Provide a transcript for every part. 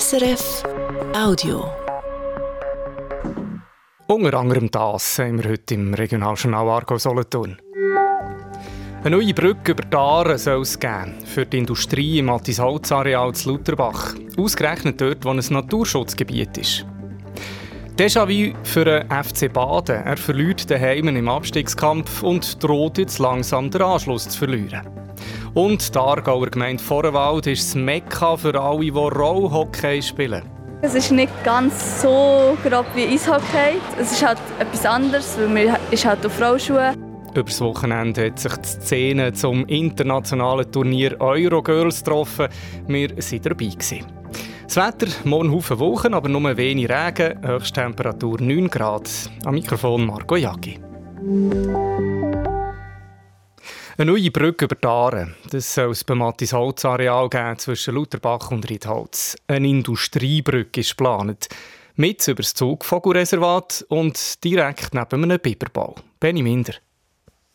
SRF Audio. Unter anderem das haben wir heute im Regionaljournal Argo Solothurn. Eine neue Brücke über die Aare soll es geben für die Industrie im Attisholzareal zu Lutherbach. Ausgerechnet dort, wo ein Naturschutzgebiet ist. Déjà-vu für den FC Baden. Er verliert den Heimen im Abstiegskampf und droht jetzt langsam den Anschluss zu verlieren. Und die Aargauer Gemeinde Vorwald ist das Mekka für alle, die Rollhockey spielen. Es ist nicht ganz so grob wie Eishockey. Es ist halt etwas anderes, weil man ist halt auf Rollschuhe. Über das Wochenende hat sich die Szene zum internationalen Turnier Eurogirls getroffen. Wir waren dabei. Gewesen. Das Wetter, morgen Haufen Wochen, aber nur wenig Regen, Höchsttemperatur 9 Grad. Am Mikrofon Marco Jaggi. Eine neue Brücke über die Aare. Das soll es beim Mattis-Holz-Areal geben zwischen Lutherbach und Riedholz. Eine Industriebrücke ist geplant. Mit über das Zugvogelreservat und direkt neben einem Biberbau. Benny Minder.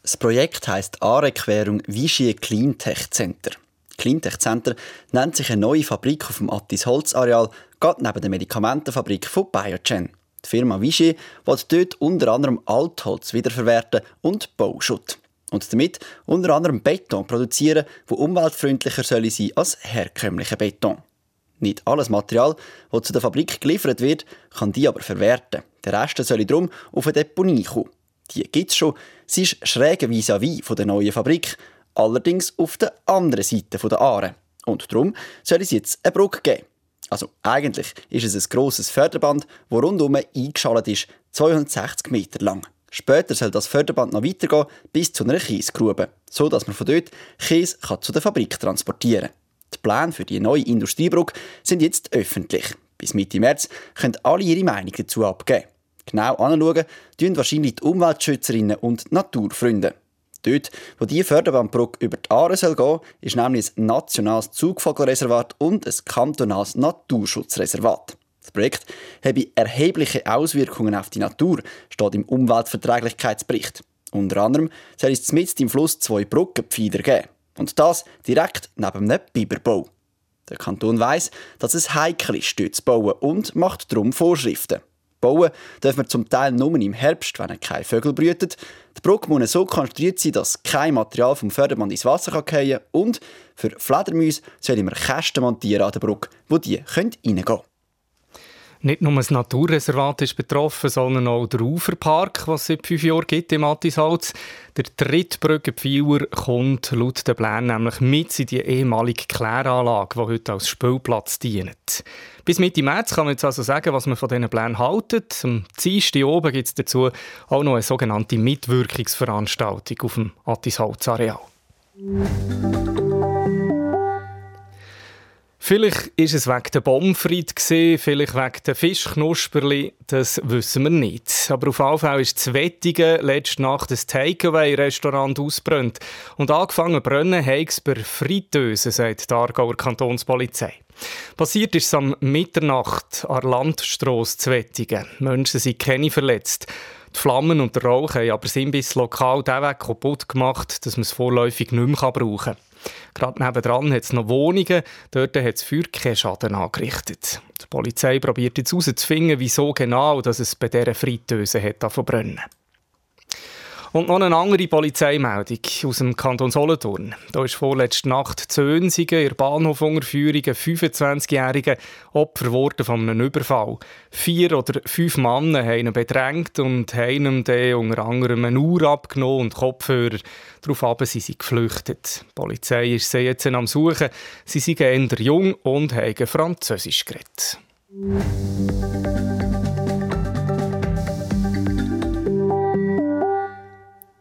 Das Projekt heisst Aare-Querung Vichy Cleantech Center. Cleantech Center nennt sich eine neue Fabrik auf dem Attis-Holz-Areal, gerade neben der Medikamentenfabrik von Biogen. Die Firma Vichy will dort unter anderem Altholz wiederverwerten und Bauschutt und damit unter anderem Beton produzieren, wo umweltfreundlicher soll sein als herkömmlicher Beton. Nicht alles Material, das zu der Fabrik geliefert wird, kann die aber verwerten. Der Rest soll darum auf eine Deponie kommen. Die gibt es schon. Sie ist schräg vis-à-vis von der neuen Fabrik, allerdings auf der anderen Seite der Aare. Und darum soll es jetzt eine Brücke geben. Also eigentlich ist es ein grosses Förderband, das rundum eingeschaltet ist, 260 Meter lang. Später soll das Förderband noch weitergehen bis zu einer Kiesgrube, so dass man von dort Kies zu der Fabrik transportieren kann. Die Pläne für die neue Industriebrücke sind jetzt öffentlich. Bis Mitte März können alle ihre Meinung dazu abgeben. Genau anschauen tun wahrscheinlich die Umweltschützerinnen und Naturfreunde. Dort, wo die Förderbandbrücke über die Aare soll gehen, ist nämlich ein nationales Zugvogelreservat und ein kantonales Naturschutzreservat. Projekt habe erhebliche Auswirkungen auf die Natur, steht im Umweltverträglichkeitsbericht. Unter anderem soll es mitten im Fluss zwei Brückenpfeiler geben. Und das direkt neben einem Biberbau. Der Kanton weiss, dass es heikel ist, dort zu bauen und macht darum Vorschriften. Bauen dürfen wir zum Teil nur im Herbst, wenn keine Vögel brüten. Die Brücke muss so konstruiert sein, dass kein Material vom Förderband ins Wasser fallen kann. Und für Fledermäuse sollen wir Kästen montieren an der Brücke, wo die reingehen können. Nicht nur das Naturreservat ist betroffen, sondern auch der Uferpark, was es seit fünf Jahren gibt im Attisholz. Der dritte Brückenpfeiler kommt laut den Plänen nämlich mit in die ehemalige Kläranlage, die heute als Spielplatz dient. Bis Mitte März kann man jetzt also sagen, was man von diesen Plänen haltet. Am Dienstag oben gibt es dazu auch noch eine sogenannte Mitwirkungsveranstaltung auf dem Attisholz-Areal. Vielleicht ist es wegen der Bombenfried vielleicht wegen der Fischknusperli, das wissen wir nicht. Aber auf jeden Fall ist das Wettige letzte Nacht ein Takeaway-Restaurant ausbrennt. Und angefangen brennen hat es bei sagt die Aargauer Kantonspolizei. Passiert ist es am Mitternacht an der Landstrasse zu Wettigen. Menschen sind keine verletzt. Die Flammen und der Rauch haben aber Imbiss lokal den Weg kaputt gemacht, dass man es vorläufig nicht mehr brauchen kann. Gerade nebenan hat es noch Wohnungen, dort hat das Feuer keinen Schaden angerichtet. Die Polizei probiert jetzt herauszufinden, wieso genau dass es bei dieser Fritteuse hat brennen und noch eine andere Polizeimeldung aus dem Kanton Solothurn. Da ist vorletzte Nacht Zönsigen in der Bahnhofunterführung ein 25-jähriger Opfer geworden von einem Überfall. Vier oder fünf Männer haben ihn bedrängt und haben ihm unter anderem eine Uhr abgenommen und Kopfhörer. Daraufhin sind sie geflüchtet. Die Polizei ist sie jetzt am Suchen. Sie sind eher jung und haben Französisch geredet.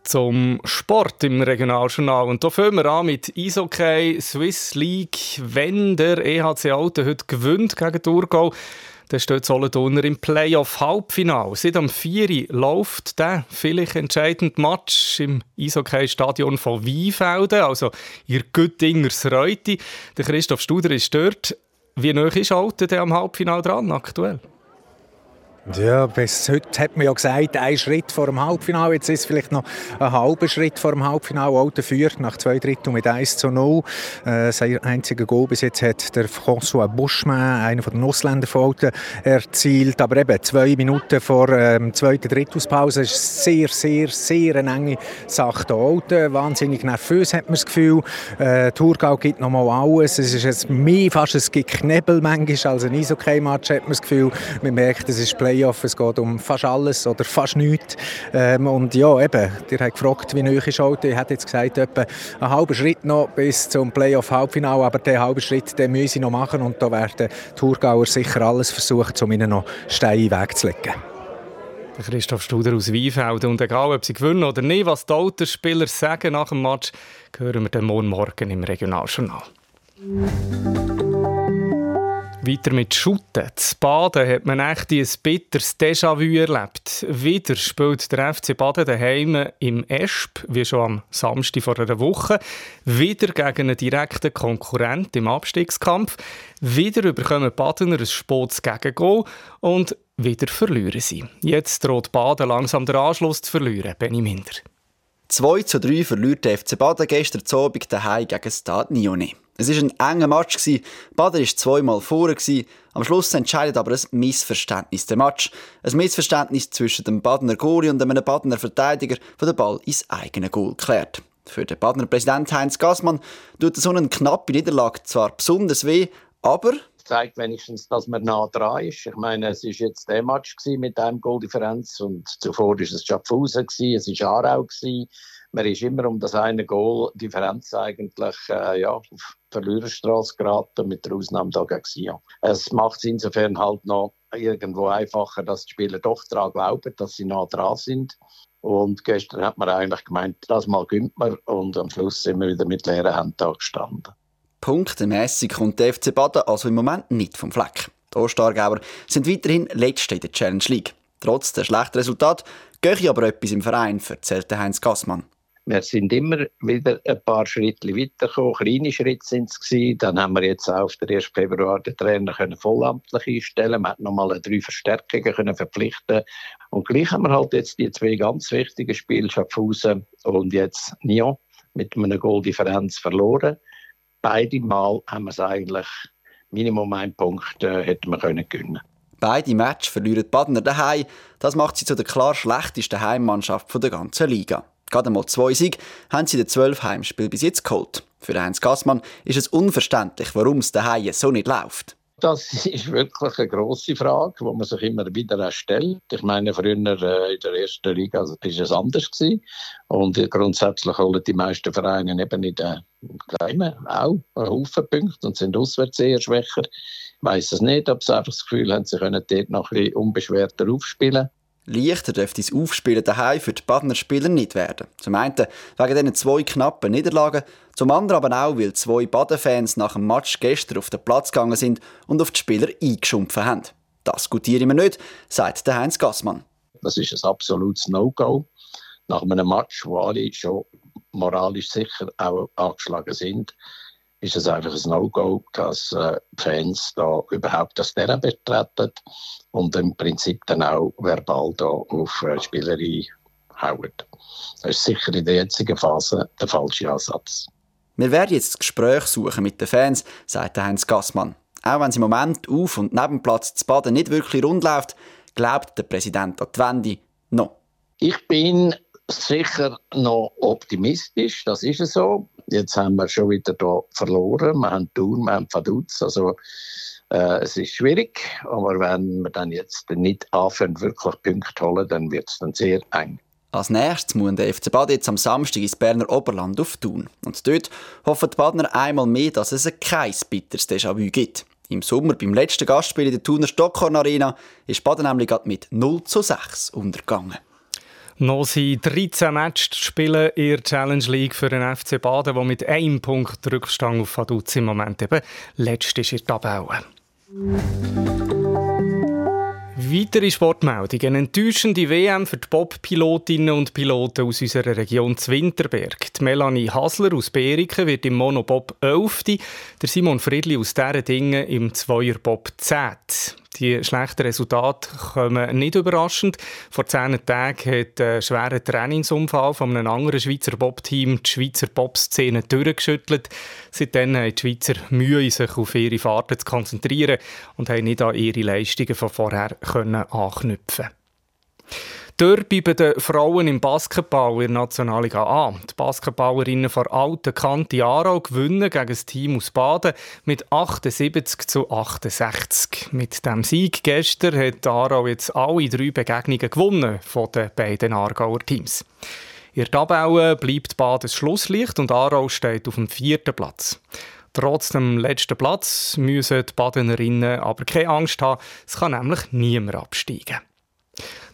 Zum Sport im Regionaljournal. Und da fangen wir an mit Eishockey Swiss League. Wenn der EHC Alten heute gewinnt gegen Thurgau, dann steht Solothurner im Playoff-Halbfinale. Seit am 4. läuft der vielleicht entscheidende Match im Eishockey-Stadion von Weinfelden, also ihr Göttingers Reute. Der Christoph Studer ist dort. Wie nah ist Alten am Halbfinale dran aktuell? Ja, bis heute hat man ja gesagt, ein Schritt vor dem Halbfinale. Jetzt ist es vielleicht noch ein halber Schritt vor dem Halbfinale. Alter führt nach zwei Drittel mit 1 zu 0. Äh, sein einziger Goal bis jetzt hat der François Buschmann, einer von den Ausländern erzielt. Aber eben zwei Minuten vor der ähm, zweiten Drittelspause ist sehr, sehr, sehr eine enge Sache da. Alter, wahnsinnig nervös hat man das Gefühl. Äh, Thurgau gibt noch mal alles. Es ist jetzt mehr fast ein Geknebel manchmal als ein Eishockey-Match, hat man das Gefühl. Man merkt, es ist Play Playoff. Es geht um fast alles oder fast nichts. Ähm, und ja, eben, ihr habt gefragt, wie neu ist Alten. Ich hätte jetzt gesagt, etwa einen halben Schritt noch bis zum Playoff-Halbfinale. Aber diesen halben Schritt den müssen sie noch machen. Und da werden die Thurgauer sicher alles versuchen, um ihnen noch Steine in den Weg zu legen. Christoph Studer aus Weinfelden. Und egal, ob sie gewinnen oder nicht, was die Altersspieler sagen nach dem Match, hören wir dann morgen Morgen im Regionaljournal. Weiter mit Schutten. Zu Baden hat man echt ein bitteres Déjà-vu erlebt. Wieder spielt der FC Baden daheim im Esp, wie schon am Samstag vor einer Woche. Wieder gegen einen direkten Konkurrent im Abstiegskampf. Wieder bekommen Badener ein Spots Gegengol und wieder verlieren sie. Jetzt droht Baden langsam den Anschluss zu verlieren. Benny Minder. 2 zu 3 verliert der FC Baden gestern Abend daheim gegen Stade Nyonnais. Es war ein enger Match. Bader war zweimal vorne. Am Schluss entscheidet aber ein Missverständnis der Match. Ein Missverständnis zwischen dem Badener Goalie und einem Badener Verteidiger, der den Ball ins eigene Goal klärt. Für den Badener Präsident Heinz Gassmann tut so eine knappe Niederlage zwar besonders weh, aber zeigt wenigstens, dass man nah dran ist. Ich meine, es ist jetzt der Match mit einem Goal-Differenz und zuvor war es Schaffhausen, es war Aarau. Man ist immer um das eine Goal Differenz eigentlich äh, ja, auf Verliererstraße geraten, mit der Ausnahme da gegen Sion. Es macht es insofern halt noch irgendwo einfacher, dass die Spieler doch daran glauben, dass sie nah dran sind. Und gestern hat man eigentlich gemeint, das mal gönnt man und am Schluss sind wir wieder mit leeren Händen da gestanden. Punktemässig kommt der FC Baden also im Moment nicht vom Fleck. Die Ostargauer sind weiterhin Letzte in der Challenge League. Trotz der schlechten Resultat gehe aber etwas im Verein, erzählte Heinz Gassmann. Wir sind immer wieder ein paar Schritte weitergekommen. Kleine Schritte sind es. Dann haben wir jetzt auf den 1. Februar den Trainer können vollamtlich einstellen. Wir haben nochmal drei Verstärkungen können verpflichten. Und gleich haben wir halt jetzt die zwei ganz wichtigen Spiele Schaffhausen und jetzt Nyon mit einer Goaldifferenz verloren. Beide Mal haben wir es eigentlich Minimum einen Punkt äh, hätten wir können gewinnen. Beide Matches verlieren die Badner daheim. Das macht sie zu der klar schlechtesten Heimmannschaft der ganzen Liga. Gerade mal zwei Siege haben sie den zwölf Heimspielen bis jetzt geholt. Für Heinz Gassmann ist es unverständlich, warum es daheim so nicht läuft. Das ist wirklich eine grosse Frage, die man sich immer wieder stellt. Ich meine, früher äh, in der ersten Liga war es anders. Gewesen. Und grundsätzlich holen die meisten Vereine eben in den Kleinen auch einen Haufen Punkte und sind auswärts eher schwächer. Ich weiss es nicht, ob sie einfach das Gefühl haben, sie können dort noch ein bisschen unbeschwerter aufspielen. Leichter dürfte das Aufspielen daheim für die Badner Spieler nicht werden. Zum einen wegen diesen zwei knappen Niederlagen, zum anderen aber auch, weil zwei Baden-Fans nach dem Match gestern auf den Platz gegangen sind und auf die Spieler eingeschumpfen haben. Das diskutieren wir nicht, sagt der Heinz Gassmann. Das ist ein absolutes No-Go. Nach einem Match, wo alle schon moralisch sicher auch angeschlagen sind, ist es einfach ein No-Go, dass äh, Fans da überhaupt das Terrain betreten und im Prinzip dann auch verbal da auf äh, Spielerei hauen. Das ist sicher in der jetzigen Phase der falsche Ansatz. Wir werden jetzt das Gespräch suchen mit den Fans, sagt Heinz Gassmann. Auch wenn es im Moment auf und neben Platz zu Baden nicht wirklich rund läuft, glaubt der Präsident an die Wende noch. Ich bin sicher noch optimistisch, das ist es so. Jetzt haben wir schon wieder da verloren. Wir haben Thun, wir haben Vaduz. Also, äh, es ist schwierig, aber wenn wir dann jetzt nicht anfangen, wirklich Punkte holen, dann wird es dann sehr eng. Als nächstes muss der FC Bad jetzt am Samstag ins Berner Oberland auf Thun. Und dort hoffen die Badner einmal mehr, dass es kein bitteres Déjà-vu gibt. Im Sommer beim letzten Gastspiel in der Thuner Stockhorn Arena ist Baden nämlich mit 0 zu 6 untergegangen. Noch sind 13 Matches spielen in der Challenge League für den FC Baden, der mit einem Punkt Rückstand auf Vaduz im Moment eben letzte ist in der Tabelle. Weitere Sportmeldungen. Eine enttäuschende WM für die Bob-Pilotinnen und Piloten aus unserer Region Zwinterberg. Die Melanie Hasler aus Beriken wird im Monobob 11. Der Simon Friedli aus dieser Dingen im Zweierbob 10. Die schlechten Resultate kommen nicht überraschend. Vor zehn Tagen hat ein schwerer Trainingsunfall von einem anderen Schweizer Bob-Team die Schweizer Bob-Szene durchgeschüttelt. Seitdem haben die Schweizer Mühe, sich auf ihre Fahrten zu konzentrieren und haben nicht an ihre Leistungen von vorher anknüpfen können. Derby bei den Frauen im Basketball in der Nationalliga A. Die Basketballerinnen von Alten Kante Aarau gewinnen gegen das Team aus Baden mit 78 zu 68. Mit dem Sieg gestern hat Aarau jetzt alle drei Begegnungen gewonnen von den beiden Aargauer Teams. In der Tabelle bleibt Baden Schlusslicht und Aarau steht auf dem vierten Platz. Trotz dem letzten Platz müssen die Badenerinnen aber keine Angst haben, es kann nämlich niemand absteigen.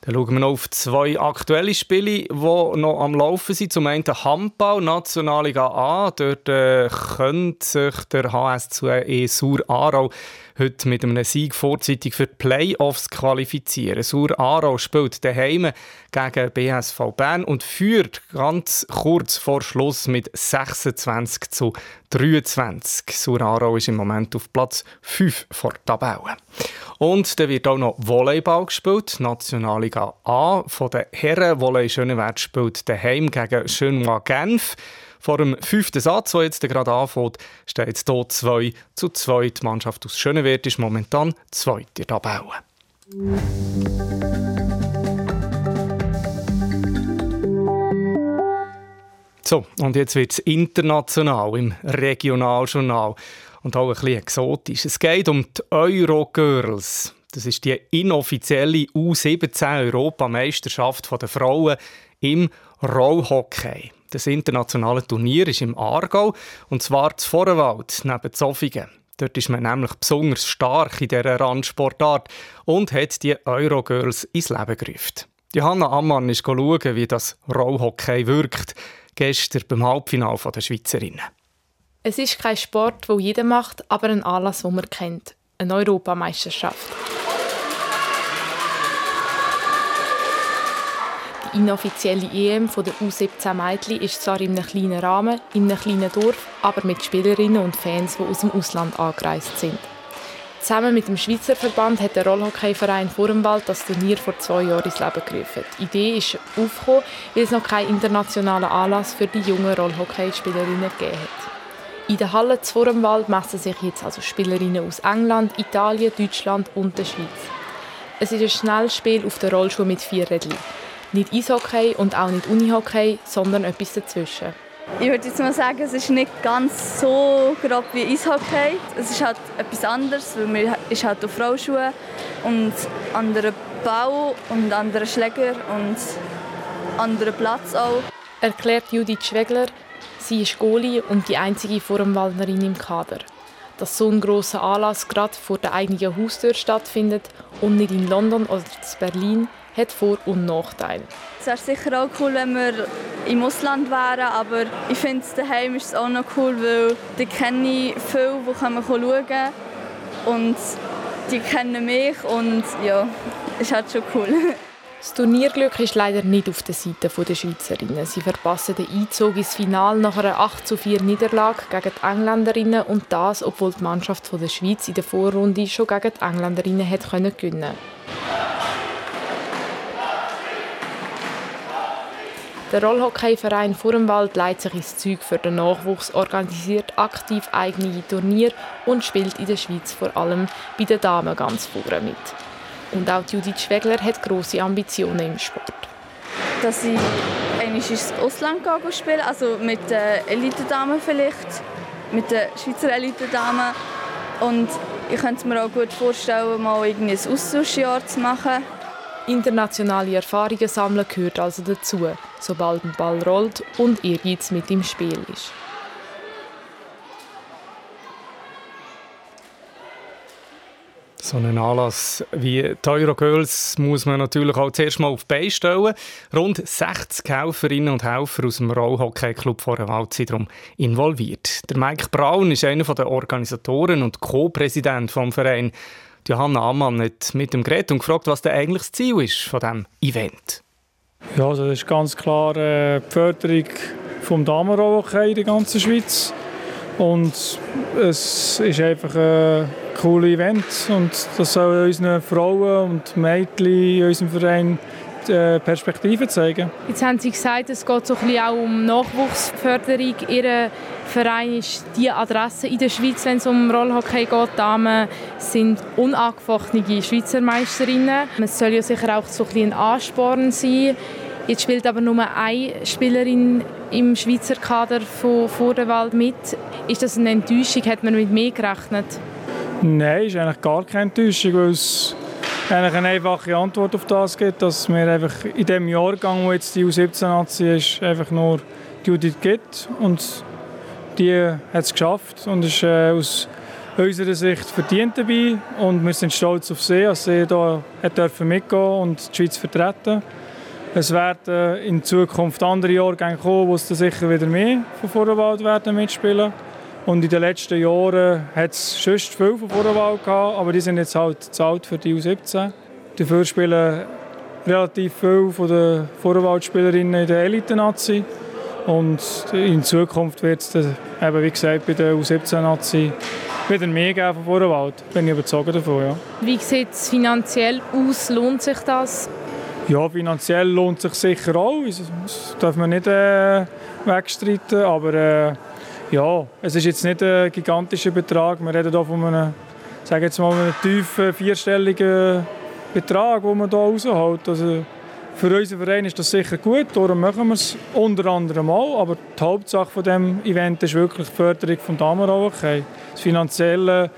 Dann schauen wir noch auf zwei aktuelle Spiele, die noch am Laufen sind. Zum einen Handball, Nationalliga A. Dort äh, könnte sich der HSC Sur Aarau heute mit einem Sieg vorzeitig für die Playoffs qualifizieren. Sur Aarau spielt daheim gegen BSV Bern und führt ganz kurz vor Schluss mit 26 zu 23. Sur Aarau ist im Moment auf Platz 5 vor Tabelle. Und dann wird auch noch Volleyball gespielt, Nationalliga A. Von den Herren Volley Schönewert spielt daheim gegen Schönwa Genf. Vor dem fünften Satz, der jetzt gerade anfängt, steht es hier 2 zu 2. Die Mannschaft aus Schönewert ist momentan zweite Tabelle. So, und jetzt wird es international im Regionaljournal und auch ein bisschen exotisch. Es geht um die Eurogirls. Das ist die inoffizielle U17-Europameisterschaft der Frauen im Rollhockey. Das internationale Turnier ist im Aargau und zwar zu Vorwald neben Zofingen. Dort ist man nämlich besonders stark in dieser Randsportart und hat die Eurogirls ins Leben gerufen. Johanna Ammann ist schauen, wie das Rollhockey wirkt. Gestern beim Halbfinale der Schweizerinnen. Es ist kein Sport, wo jeder macht, aber ein Anlass, den man kennt. Eine Europameisterschaft. Die inoffizielle EM der U17 Mädchen ist zwar in einem kleinen Rahmen, in einem kleinen Dorf, aber mit Spielerinnen und Fans, die aus dem Ausland angereist sind. Zusammen mit dem Schweizer Verband hat der Rollhockeyverein Vormwald das Turnier vor zwei Jahren ins Leben gerufen. Die Idee ist aufgekommen, weil es noch keinen internationalen Anlass für die jungen Rollhockeyspielerinnen gegeben hat. In der Halle zu Vormwald messen sich jetzt also Spielerinnen aus England, Italien, Deutschland und der Schweiz. Es ist ein Schnellspiel auf der Rollschuhe mit vier Rädchen. Nicht Eishockey und auch nicht Unihockey, sondern etwas dazwischen. Ich würde jetzt mal sagen, es ist nicht ganz so grob wie Eishockey. Es ist halt etwas anderes, weil man ist halt auf Rollschuhe und anderer Bau und andere Schläger und anderer Platz auch. Erklärt Judith Schwegler, sie ist Goalie und die einzige Vormwaldnerin im Kader. Dass so ein grosser Anlass gerade vor der eigenen Haustür stattfindet und nicht in London oder in Berlin, hat Vor- und Nachteile. Es wäre sicher auch cool, wenn wir im Ausland wären, aber ich finde, daheim ist es auch noch cool, weil die kenne ich viele, die schauen können und die kennen mich und ja, ist halt schon cool. Das Turnierglück ist leider nicht auf der Seite der Schweizerinnen. Sie verpassen den Einzug ins Finale nach einer 8 zu 4 Niederlage gegen die Engländerinnen und das, obwohl die Mannschaft der Schweiz in der Vorrunde schon gegen die Engländerinnen hat gewinnen konnte. Der Rollhockeyverein Vormwald leitet sich ins Zeug für den Nachwuchs, organisiert aktiv eigene Turniere und spielt in der Schweiz vor allem bei den Damen ganz vorne mit. Und auch Judith Schwegler hat große Ambitionen im Sport. Dass ich einmal ins Ausland gehe spielen, also mit den Elite-Damen vielleicht, mit den Schweizer Elite-Damen. Und ich könnte mir auch gut vorstellen, mal ein Austauschjahr zu machen. Internationale Erfahrungen sammeln gehört also dazu, sobald ein Ball rollt und Ehrgeiz mit im Spiel ist. So einen Anlass wie die Eurogirls muss man natürlich auch zuerst mal auf die Beine stellen. Rund 60 Helferinnen und Helfer aus dem Rollhockey-Club Vorwald sind darum involviert. Der Mike Braun ist einer der Organisatoren und Co-Präsident des Vereins. Johanna Ammann hat mit dem Gerät und gefragt, was denn eigentlich das Ziel ist von diesem Event. Ja, also das ist ganz klar äh, die Förderung des Damenrollhockey in der ganzen Schweiz. Und es ist einfach äh, coole Event und das soll unseren Frauen und Mädchen in unserem Verein äh, Perspektive zeigen. Jetzt haben Sie gesagt, es geht so ein bisschen auch um Nachwuchsförderung. Ihr Verein ist die Adresse in der Schweiz, wenn es um Rollhockey geht. Damen sind unangefochtene Schweizer Meisterinnen. Es soll ja sicher auch so ein, bisschen ein Ansporn sein. Jetzt spielt aber nur eine Spielerin im Schweizer Kader von Vorderwald mit. Ist das eine Enttäuschung? Hat man mit mehr gerechnet? Nein, ist eigentlich gar keine Enttäuschung, weil es eigentlich eine einfache Antwort auf das gibt, dass wir einfach in dem Jahrgang, wo jetzt die U17-Nazi ist, einfach nur Judith gibt und die hat es geschafft und ist äh, aus unserer Sicht verdient dabei und wir sind stolz auf sie, dass sie hier dürfen mitgehen und die Schweiz vertreten. Es werden in Zukunft andere Jahrgänge kommen, wo es sicher wieder mehr von Vorderwald werden mitspielen und in den letzten Jahren hat es schon viel von Vorderwahl gehabt, aber die sind jetzt halt zahlt für die U17. Dafür spielen relativ viele von den Vorderwaldspielerinnen in der Elite-Nazi. Und in Zukunft wird es eben, wie gesagt, bei der U17-Nazi wieder mehr geben von Vorderwald. Bin ich überzeugt davon, ja. Wie sieht es finanziell aus? Lohnt sich das? Ja, finanziell lohnt sich sicher auch. Das darf man nicht äh, wegstreiten, aber... Äh, ja, es ist jetzt nicht ein gigantischer Betrag. Wir reden hier von einem, sage jetzt mal, einem tiefen vierstelligen Betrag, den man hier rausholt. Also für unseren Verein ist das sicher gut, darum machen wir es unter anderem mal. Aber die Hauptsache von dem Event ist wirklich die Förderung des Damenhockey. Das Finanzielle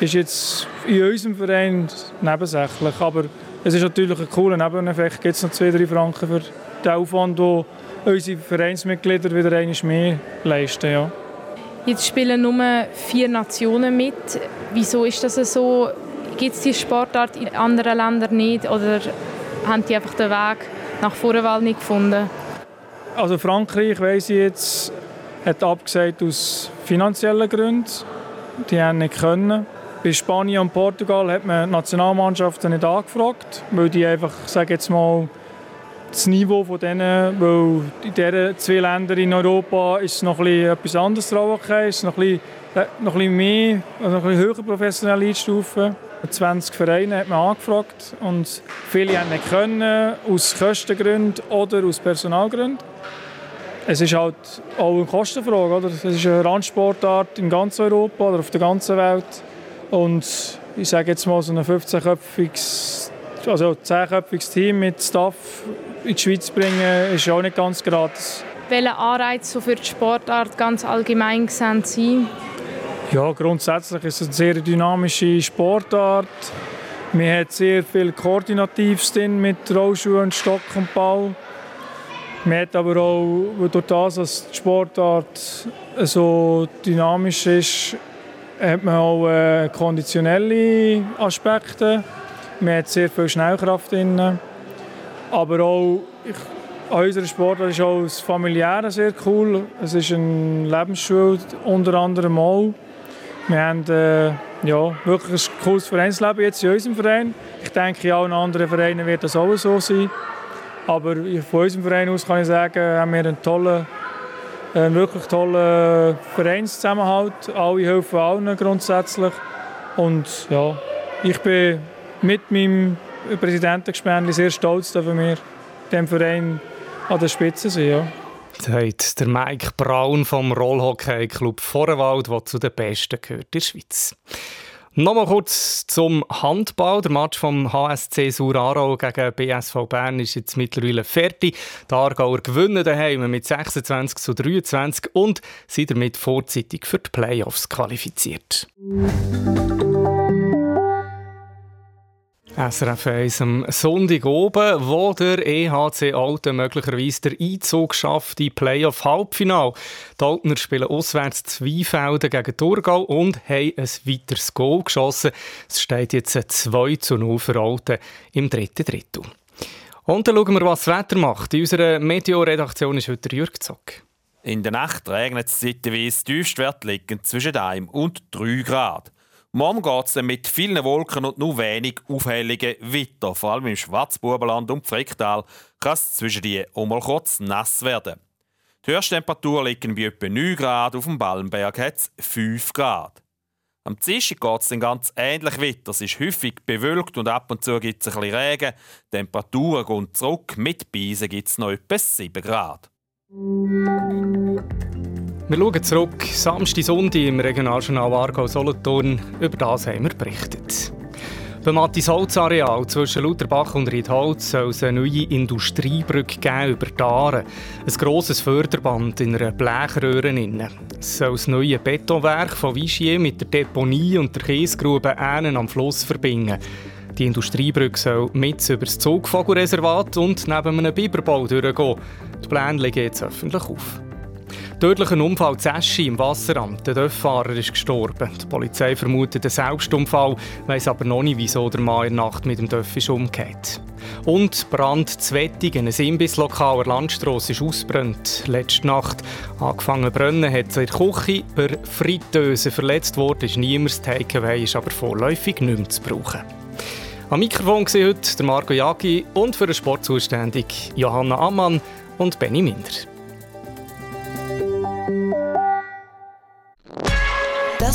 ist jetzt in unserem Verein nebensächlich, aber es ist natürlich ein cooler Nebeneffekt. Gibt noch zwei, drei Franken für den Aufwand, den unsere Vereinsmitglieder wieder einmal mehr leisten. Ja. Jetzt spielen nur vier Nationen mit. Wieso ist das so? Gibt es diese Sportart in anderen Ländern nicht oder haben die einfach den Weg nach Vorwahl nicht gefunden? Also Frankreich, weiss ich jetzt, hat abgesagt aus finanziellen Gründen. Die haben nicht können. Bei Spanien und Portugal hat man Nationalmannschaften nicht angefragt, weil die einfach, sage jetzt mal, das Niveau von denen, weil in diesen zwei Ländern in Europa ist noch etwas anderes okay, ist noch ein bisschen, noch ein mehr, also noch ein bisschen höher professionell einstufen. 20 Vereine hat man angefragt und viele haben nicht können, aus Kostengründen oder aus Personalgründen. Es ist halt auch eine Kostenfrage. Oder? Es ist eine Randsportart in ganz Europa oder auf der ganzen Welt. Und ich sage jetzt mal, so ein 15-köpfiges, also 10-köpfiges Team mit Staff in die Schweiz bringen, ist auch nicht ganz gratis. Welche Anreize für die Sportart ganz allgemein gesehen sind? Ja, grundsätzlich ist es eine sehr dynamische Sportart. Man hat sehr viel Koordinatives drin mit Rollschuhen, Stock und Ball. Man hat aber auch, durch das, dass die Sportart so dynamisch ist, hat man auch äh, konditionelle Aspekte. Man hat sehr viel Schnellkraft drin. Aber auch ich, an Sportart ist auch das Familiäre sehr cool. Es ist ein Lebensschule unter anderem auch. Wir haben äh, ja, wirklich ein cooles Vereinsleben jetzt in unserem Verein. Ich denke, in anderen Vereinen wird das auch so sein. Aber von unserem Verein aus kann ich sagen, haben wir einen tollen, einen wirklich tollen Vereinszusammenhalt. Alle helfen allen grundsätzlich. Und ja, ich bin mit meinem Präsidentengespänli sehr stolz, dass wir dem Verein an der Spitze sind. Ja. Sagt der Mike Braun vom Rollhockey Club Vorwald, der zu den Besten gehört in der Schweiz. Nochmal kurz zum Handball. Der Match vom HSC Suraro gegen BSV Bern ist jetzt mittlerweile fertig. Die Aargauer gewinnen daheim mit 26 zu 23 und sind damit vorzeitig für die Playoffs qualifiziert. SRF 1 am Sonntag oben, wo der EHC Alten möglicherweise der Einzug schafft in Playoff-Halbfinale. Die Altner spielen auswärts Zweifelden gegen Thurgau und haben ein weiteres Goal geschossen. Es steht jetzt 2 zu 0 für Alten im dritten Drittel. Und dann schauen wir, was das Wetter macht. In unserer Meteo-Redaktion ist heute Jürg Zock. In der Nacht regnet es zeitweise, Tiefstwerte liegen zwischen 1 und 3 Grad. Morgen geht es mit vielen Wolken und nur wenig Aufhellungen weiter. Vor allem im Schwarzbubenland und Fricktal kann es zwischen die auch mal kurz nass werden. Die Höchsttemperatur liegen bei etwa 9 Grad, auf dem Ballenberg hat es 5 Grad. Am Dienstag geht es dann ganz ähnlich weiter. Es ist häufig bewölkt und ab und zu gibt es ein bisschen Regen. Die Temperaturen gehen zurück. Mit Beisen gibt es noch etwa 7 Grad. Wir schauen zurück. Samstag, Sonntag im Regionaljournal Aargau-Solothurn. Über das haben wir berichtet. Beim Mattis-Holz-Areal zwischen Lutherbach und Riedholz soll es eine neue Industriebrücke geben über die Aare. Ein grosses Förderband in einer Blechröhre. Es soll das neue Betonwerk von Vigier mit der Deponie und der Kiesgrube Ähnen am Fluss verbinden. Die Industriebrücke soll mit über das Zugvogelreservat und neben einem Biberbau durchgehen. Die Pläne liegen jetzt öffentlich auf. Tödlicher Unfall Zeschi im Wasseramt. Der Dörffahrer ist gestorben. Die Polizei vermutet einen Selbstunfall, weiss aber noch nicht, wieso der Mann in der Nacht mit dem Dörf ist umgekehrt. Und Brand Zwettingen, ein Imbisslokal der Landstrasse, ist ausgebrannt. Letzte Nacht angefangen brennen, hat es in der Küche per Fritteuse verletzt worden. Ist niemand Takeaway, ist aber vorläufig nicht mehr zu brauchen. Am Mikrofon war heute Marco Jagi und für den Sport zuständig Johanna Ammann und Benny Minder.